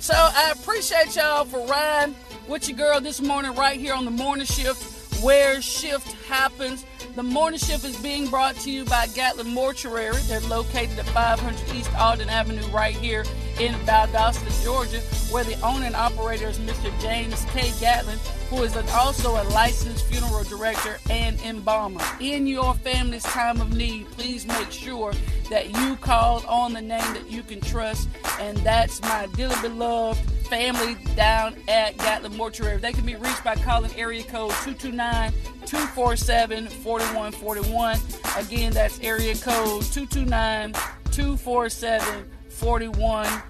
So I appreciate y'all for riding with your girl this morning right here on the morning shift where shift happens. The morning shift is being brought to you by Gatlin Mortuary. They're located at 500 East Alden Avenue right here in Valdosta, Georgia, where the owner and operator is Mr. James K. Gatlin, who is also a licensed funeral director and embalmer. In your family's time of need, please make sure that you call on the name that you can trust, and that's my dearly beloved family down at Gatlin Mortuary. They can be reached by calling area code 229 247 4141. Again, that's area code 229 247 4141.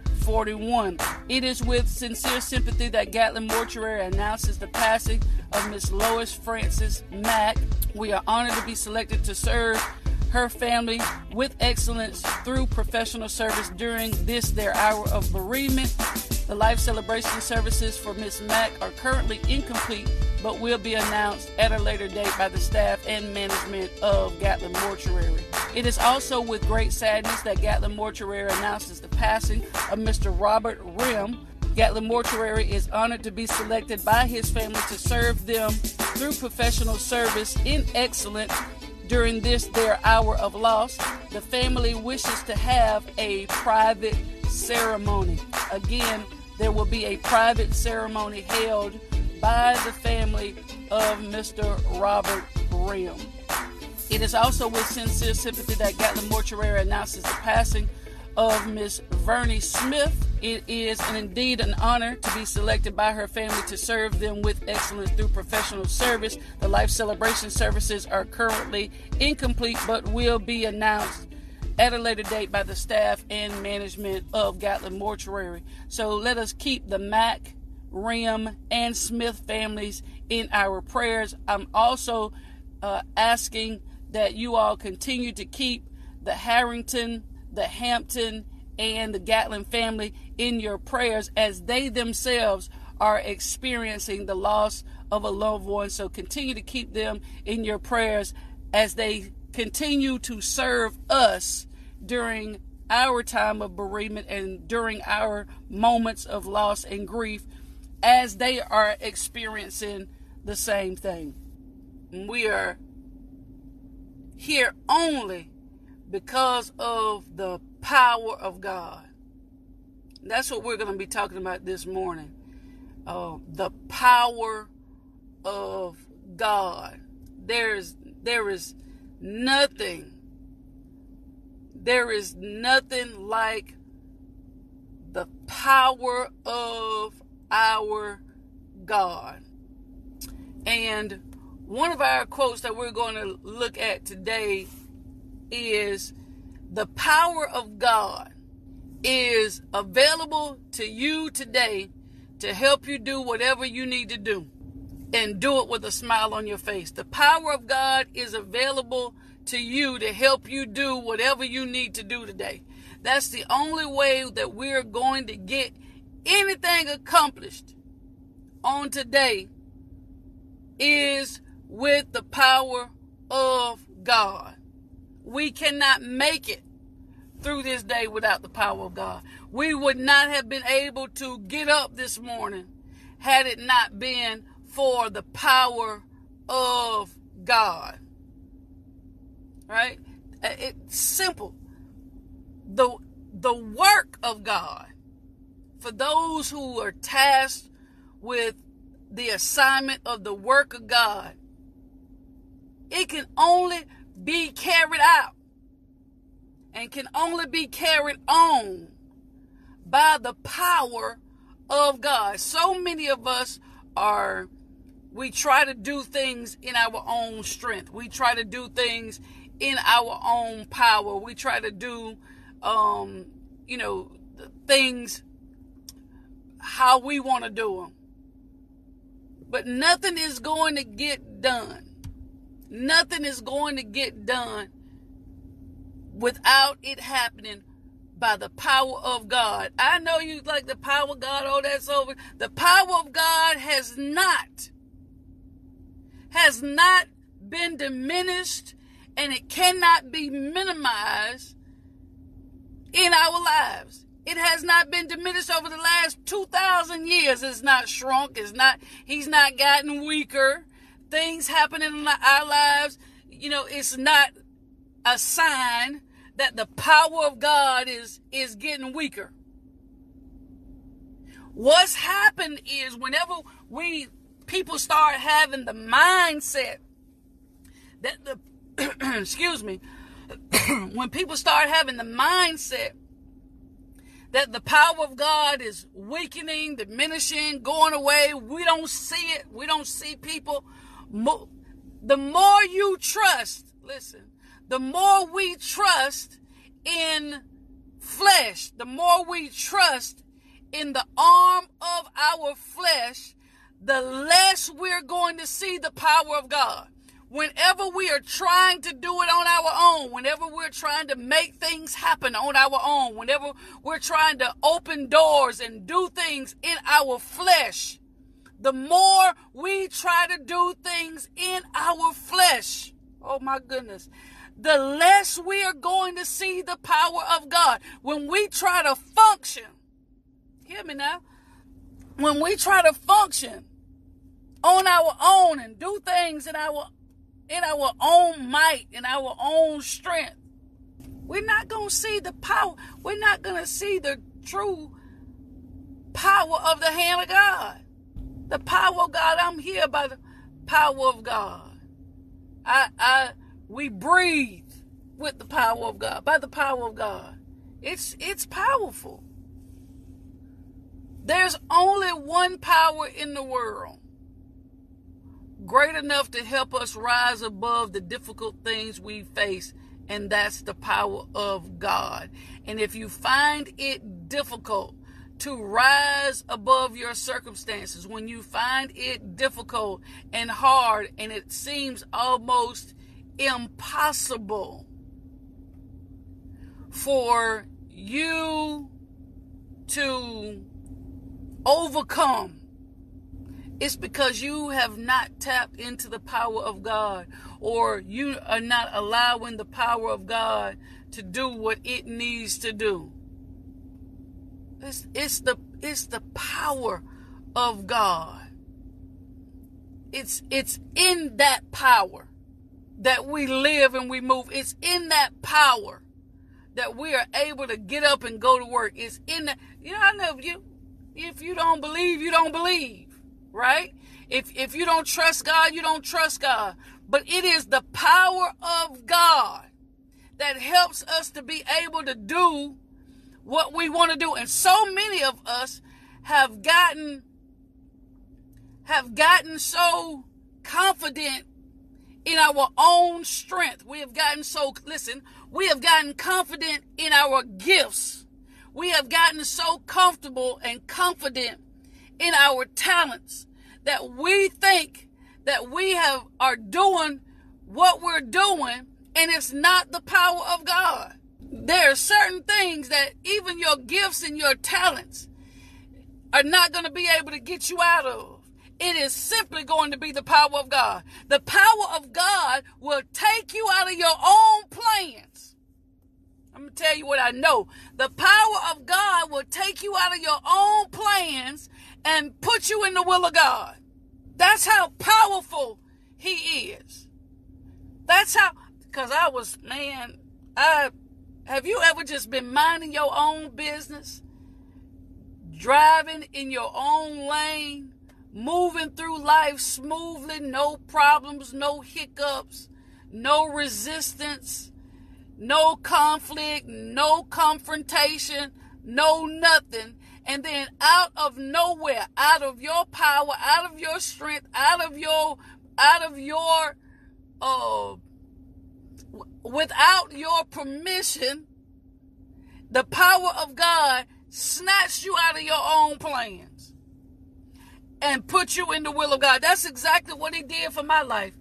It is with sincere sympathy that Gatlin Mortuary announces the passing of Miss Lois Francis Mack. We are honored to be selected to serve her family with excellence through professional service during this their hour of bereavement. The life celebration services for Miss Mack are currently incomplete, but will be announced at a later date by the staff and management of Gatlin Mortuary. It is also with great sadness that Gatlin Mortuary announces the passing of Mr. Robert Rim. Gatlin Mortuary is honored to be selected by his family to serve them through professional service in excellence during this their hour of loss, the family wishes to have a private ceremony. Again, there will be a private ceremony held by the family of Mr. Robert Rim. It is also with sincere sympathy that Gatlin Mortuary announces the passing of Miss Vernie Smith. It is and indeed an honor to be selected by her family to serve them with excellence through professional service. The life celebration services are currently incomplete but will be announced at a later date by the staff and management of Gatlin Mortuary. So let us keep the Mack, Rim, and Smith families in our prayers. I'm also uh, asking that you all continue to keep the Harrington the Hampton and the Gatlin family in your prayers as they themselves are experiencing the loss of a loved one. So continue to keep them in your prayers as they continue to serve us during our time of bereavement and during our moments of loss and grief as they are experiencing the same thing. We are here only because of the power of God. That's what we're going to be talking about this morning. Uh, the power of God. There's there is nothing. There is nothing like the power of our God. And one of our quotes that we're going to look at today is the power of God is available to you today to help you do whatever you need to do and do it with a smile on your face. The power of God is available to you to help you do whatever you need to do today. That's the only way that we're going to get anything accomplished on today is with the power of God. We cannot make it through this day without the power of God. We would not have been able to get up this morning had it not been for the power of God. Right? It's simple. The the work of God for those who are tasked with the assignment of the work of God, it can only be carried out and can only be carried on by the power of God. So many of us are, we try to do things in our own strength. We try to do things in our own power. We try to do, um, you know, things how we want to do them. But nothing is going to get done Nothing is going to get done without it happening by the power of God. I know you like the power of God, oh, that's over. The power of God has not, has not been diminished and it cannot be minimized in our lives. It has not been diminished over the last 2,000 years. It's not shrunk. It's not, he's not gotten weaker. Things happening in our lives, you know, it's not a sign that the power of God is, is getting weaker. What's happened is whenever we, people start having the mindset that the, excuse me, when people start having the mindset that the power of God is weakening, diminishing, going away, we don't see it. We don't see people. The more you trust, listen, the more we trust in flesh, the more we trust in the arm of our flesh, the less we're going to see the power of God whenever we are trying to do it on our own, whenever we're trying to make things happen on our own, whenever we're trying to open doors and do things in our flesh, the more we try to do things in our flesh, oh my goodness, the less we are going to see the power of God. When we try to function, hear me now, when we try to function on our own and do things in our in our own might, in our own strength. We're not going to see the power. We're not going to see the true power of the hand of God. The power of God. I'm here by the power of God. I, I, we breathe with the power of God, by the power of God. It's, it's powerful. There's only one power in the world great enough to help us rise above the difficult things we face, and that's the power of God. And if you find it difficult to rise above your circumstances, when you find it difficult and hard, and it seems almost impossible for you to overcome it's because you have not tapped into the power of God or you are not allowing the power of God to do what it needs to do. It's, it's the it's the power of God. It's it's in that power that we live and we move. It's in that power that we are able to get up and go to work. It's in that you know I know you if you don't believe, you don't believe right? If if you don't trust God, you don't trust God. But it is the power of God that helps us to be able to do what we want to do. And so many of us have gotten have gotten so confident in our own strength. We have gotten so listen, we have gotten confident in our gifts. We have gotten so comfortable and confident in our talents that we think that we have are doing what we're doing and it's not the power of God. There are certain things that even your gifts and your talents are not going to be able to get you out of. It is simply going to be the power of God. The power of God will take you out of your own plans. I'm going to tell you what I know. The power of God will take you out of your own plans and put you in the will of God. That's how powerful he is. That's how, because I was, man, I, have you ever just been minding your own business? Driving in your own lane, moving through life smoothly, no problems, no hiccups, no resistance, no conflict, no confrontation, no nothing and then out of nowhere, out of your power, out of your strength, out of your, out of your, uh, without your permission, the power of God snatched you out of your own plans and put you in the will of God. That's exactly what He did for my life.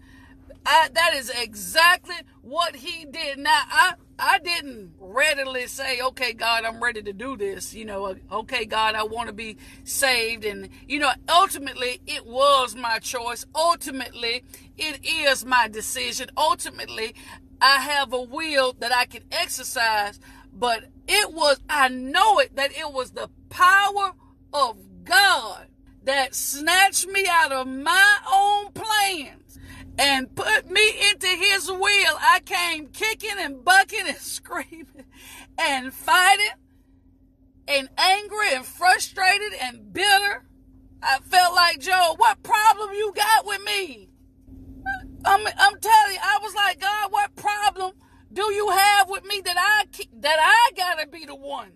I, that is exactly what He did. Now, I, I didn't readily say, okay, God, I'm ready to do this. You know, okay, God, I want to be saved. And, you know, ultimately, it was my choice. Ultimately, it is my decision. Ultimately, I have a will that I can exercise. but it was, I know it, that it was the power of God that snatched me out of my own plans and put me into his will. I came kicking and bucking and screaming and fighting and angry and frustrated and bitter. I felt like, Joe, what problem you got with me? I'm, I'm telling you, I was like, God, what problem do you have with me that I that I gotta be the one?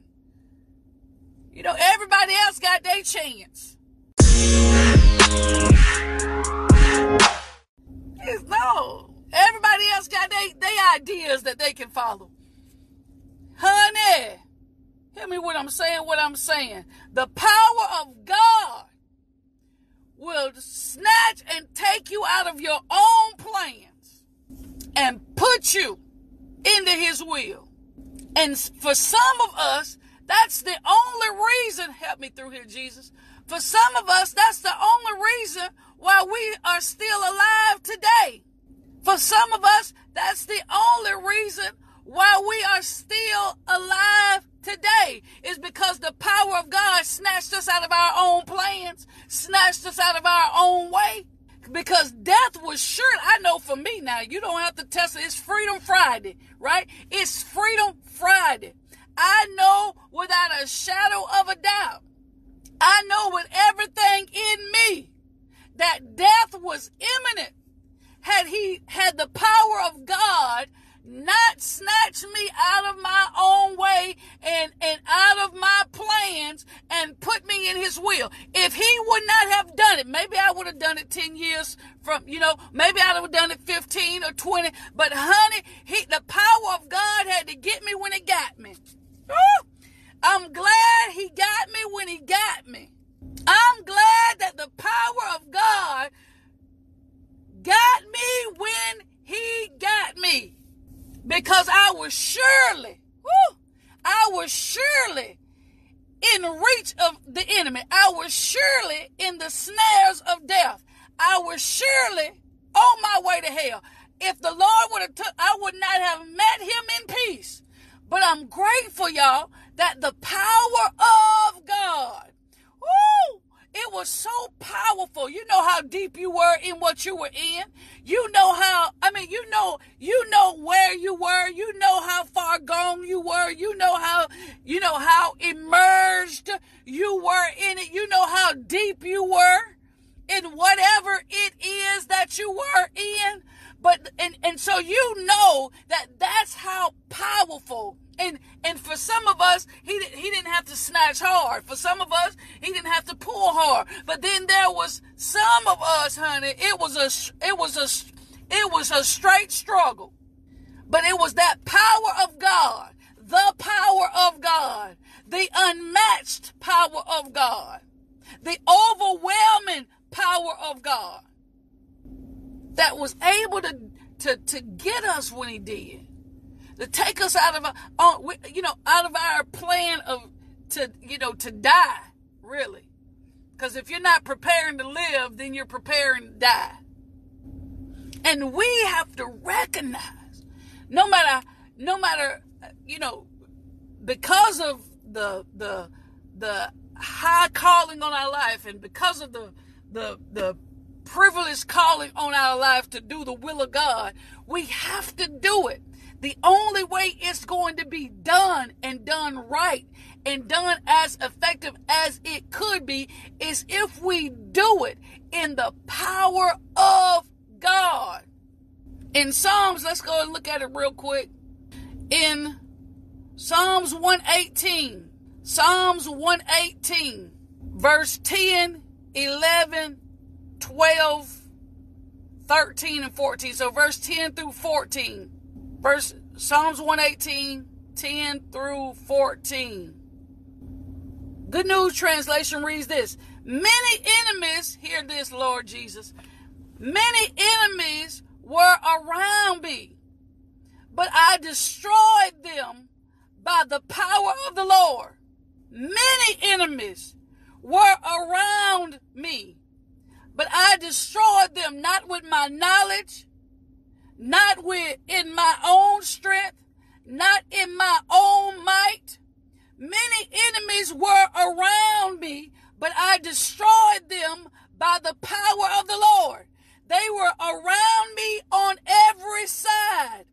You know, everybody else got their chance. Follow. Honey, hear me what I'm saying, what I'm saying. The power of God will snatch and take you out of your own plans and put you into his will. And for some of us, that's the only reason, help me through here, Jesus. For some of us, that's the only reason why we are still alive today. For some of us, that's the only reason why we are still alive today is because the power of God snatched us out of our own plans, snatched us out of our own way. Because death was sure, I know for me now, you don't have to test it. It's Freedom Friday, right? It's Freedom Friday. I know without a shadow of a doubt, I know with everything in me that death was imminent had he had the power of God not snatch me out of my own way and, and out of my plans and put me in his will. If he would not have done it, maybe I would have done it 10 years from, you know, maybe I would have done it 15 or 20. But honey, he, the power of God had to get me when it got me. I'm glad he got me when he got me. I'm glad that the power of God got me when he got me because I was surely, I was surely in reach of the enemy. I was surely in the snares of death. I was surely on my way to hell. If the Lord would have took, I would not have met him in peace. But I'm grateful, y'all, that the power of God, it was so powerful. You know how deep you were in what you were in. You know how, I mean, you know, you know where you were. You know how far gone you were. You know how, you know how immersed you were in it. You know how deep you were in whatever it is that you were in. But, and, and so you know that that's how powerful and and for some of us, he he didn't have to snatch hard. For some of us, he didn't have to pull hard. But then there was some of us, honey. It was a it was a it was a straight struggle. But it was that power of God, the power of God, the unmatched power of God, the overwhelming power of God that was able to to to get us when he did to take us out of uh, uh, our, you know, out of our plan of to, you know, to die, really. Because if you're not preparing to live, then you're preparing to die. And we have to recognize, no matter, no matter, you know, because of the the the high calling on our life, and because of the the the privileged calling on our life to do the will of God, we have to do it. The only way it's going to be done and done right and done as effective as it could be is if we do it in the power of God. In Psalms, let's go and look at it real quick. In Psalms 118, Psalms 118, verse 10, 11, 12, 13, and 14. So verse 10 through 14. Verse Psalms 118, 10 through 14. Good News Translation reads this Many enemies, hear this, Lord Jesus, many enemies were around me, but I destroyed them by the power of the Lord. Many enemies were around me, but I destroyed them not with my knowledge not with in my own strength, not in my own might. Many enemies were around me, but I destroyed them by the power of the Lord. They were around me on every side,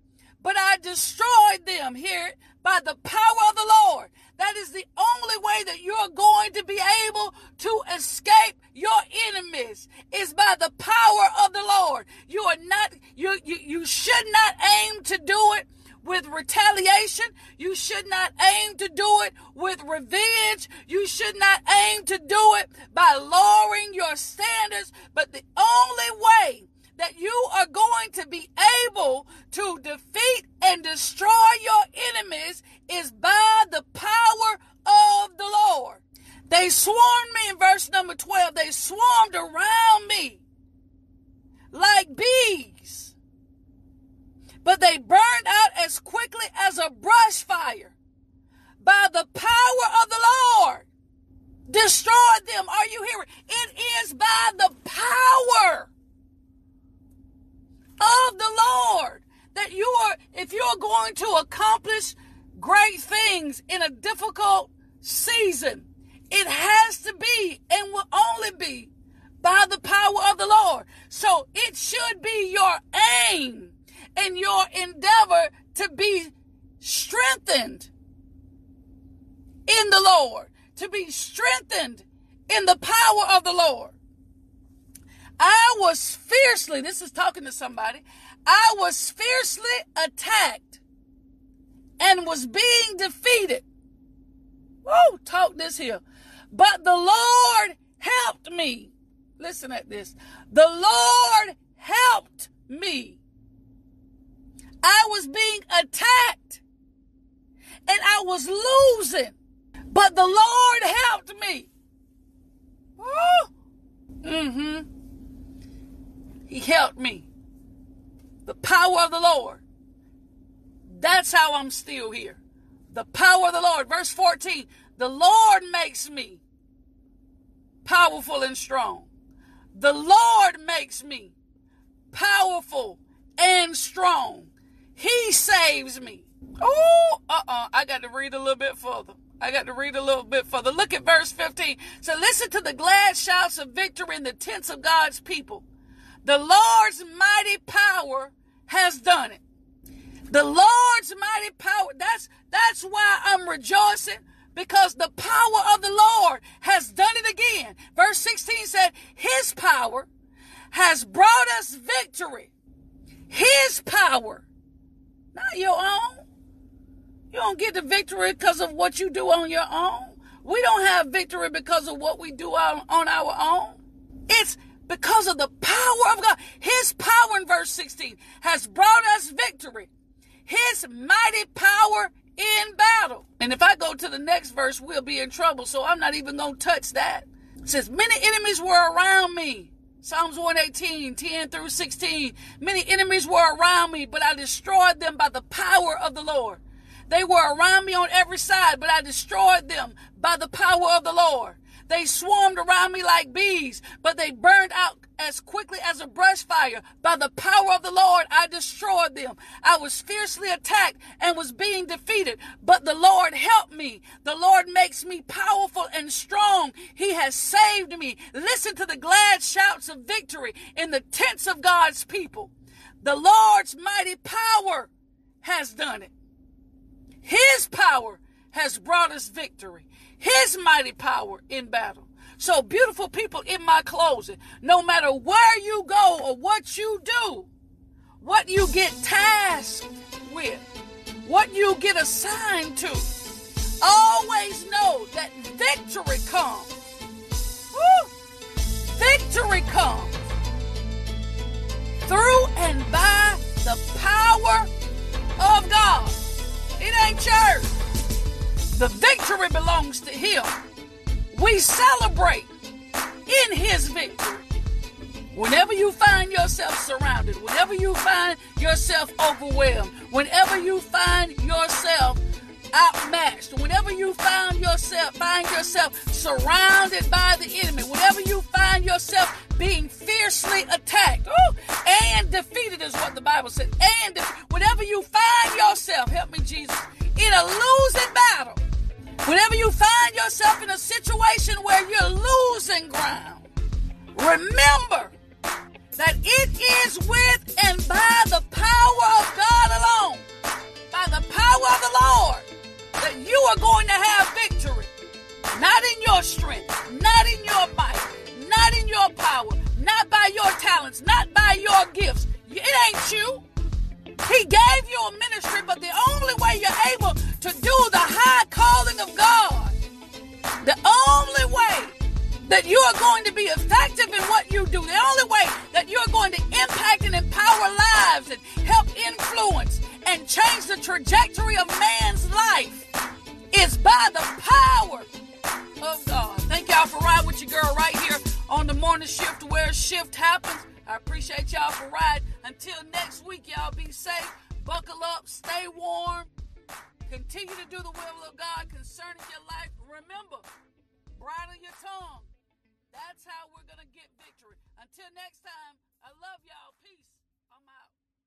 but I destroyed them here by the power of the Lord. That is the only way that you're going to be able to escape your enemies is by the power of the Lord. You are not, you, you, you should not aim to do it with retaliation. You should not aim to do it with revenge. You should not aim to do it by lowering your standards. But the only way that you are going to be able to defeat and destroy your enemies is by the power of the Lord. They swarmed me in verse number 12. They swarmed around me like bees but they burned out as quickly as a brush fire by the power of the Lord. Destroyed them. Are you hearing? It is by the power of the Lord that you are, if you're going to accomplish great things in a difficult season, it has to be and will only be by the power of the Lord. So it should be your aim and your endeavor to be strengthened in the Lord, to be strengthened in the power of the Lord. I was fiercely, this is talking to somebody, I was fiercely attacked and was being defeated. Whoa, talk this here. But the Lord helped me. Listen at this. The Lord helped me. I was being attacked and I was losing, but the Lord helped me. Mm-hmm. He helped me. The power of the Lord. That's how I'm still here. The power of the Lord. Verse 14. The Lord makes me powerful and strong. The Lord makes me powerful and strong. He saves me. Oh, uh-uh. I got to read a little bit further. I got to read a little bit further. Look at verse 15. So listen to the glad shouts of victory in the tents of God's people. The Lord's mighty power has done it. The Lord's mighty power. That's that's why I'm rejoicing because the power of the Lord has done it again. Verse 16 said, His power has brought us victory. His power not your own. You don't get the victory because of what you do on your own. We don't have victory because of what we do on, our own. It's because of the power of God. His power in verse 16 has brought us victory. His mighty power in battle. And if I go to the next verse, we'll be in trouble. So I'm not even going to touch that. It says, Many enemies were around me. Psalms 118, 10 through 16. Many enemies were around me, but I destroyed them by the power of the Lord. They were around me on every side, but I destroyed them by the power of the Lord. They swarmed around me like bees, but they burned out as quickly as a brush fire. By the power of the Lord, I destroyed them. I was fiercely attacked and was being defeated, but the Lord helped me. The Lord makes me powerful and strong. He has saved me. Listen to the glad shouts of victory in the tents of God's people. The Lord's mighty power has done it. His power has brought us victory. His mighty power in battle. So, beautiful people, in my closing, no matter where you go or what you do, what you get tasked with, what you get assigned to, always know that victory comes. Woo! Victory comes through and by the power of God. It ain't church. The victory belongs to Him. We celebrate in His victory. Whenever you find yourself surrounded, whenever you find yourself overwhelmed, whenever you find yourself outmatched, whenever you find yourself find yourself surrounded by the enemy, whenever you find yourself being fiercely attacked ooh, and defeated is what the Bible says. And whenever you find yourself, help me, Jesus in a losing battle, whenever you find yourself in a situation where you're losing ground, remember that it is with and by the power of God alone, by the power of the Lord, that you are going to have victory. Not in your strength, not in your might, not in your power, not by your talents, not by your gifts. It ain't you. He gave you a ministry, but the only way you're able to do the high calling of God, the only way that you are going to be effective in what you do, the only way that you're going to impact and empower lives and help influence and change the trajectory of man's life is by the power of God. Thank y'all for riding with your girl right here on the morning shift where shift happens. I appreciate y'all for riding. Until next week, y'all be safe. Buckle up, stay warm. Continue to do the will of God concerning your life. Remember, bridle your tongue. That's how we're going to get victory. Until next time, I love y'all.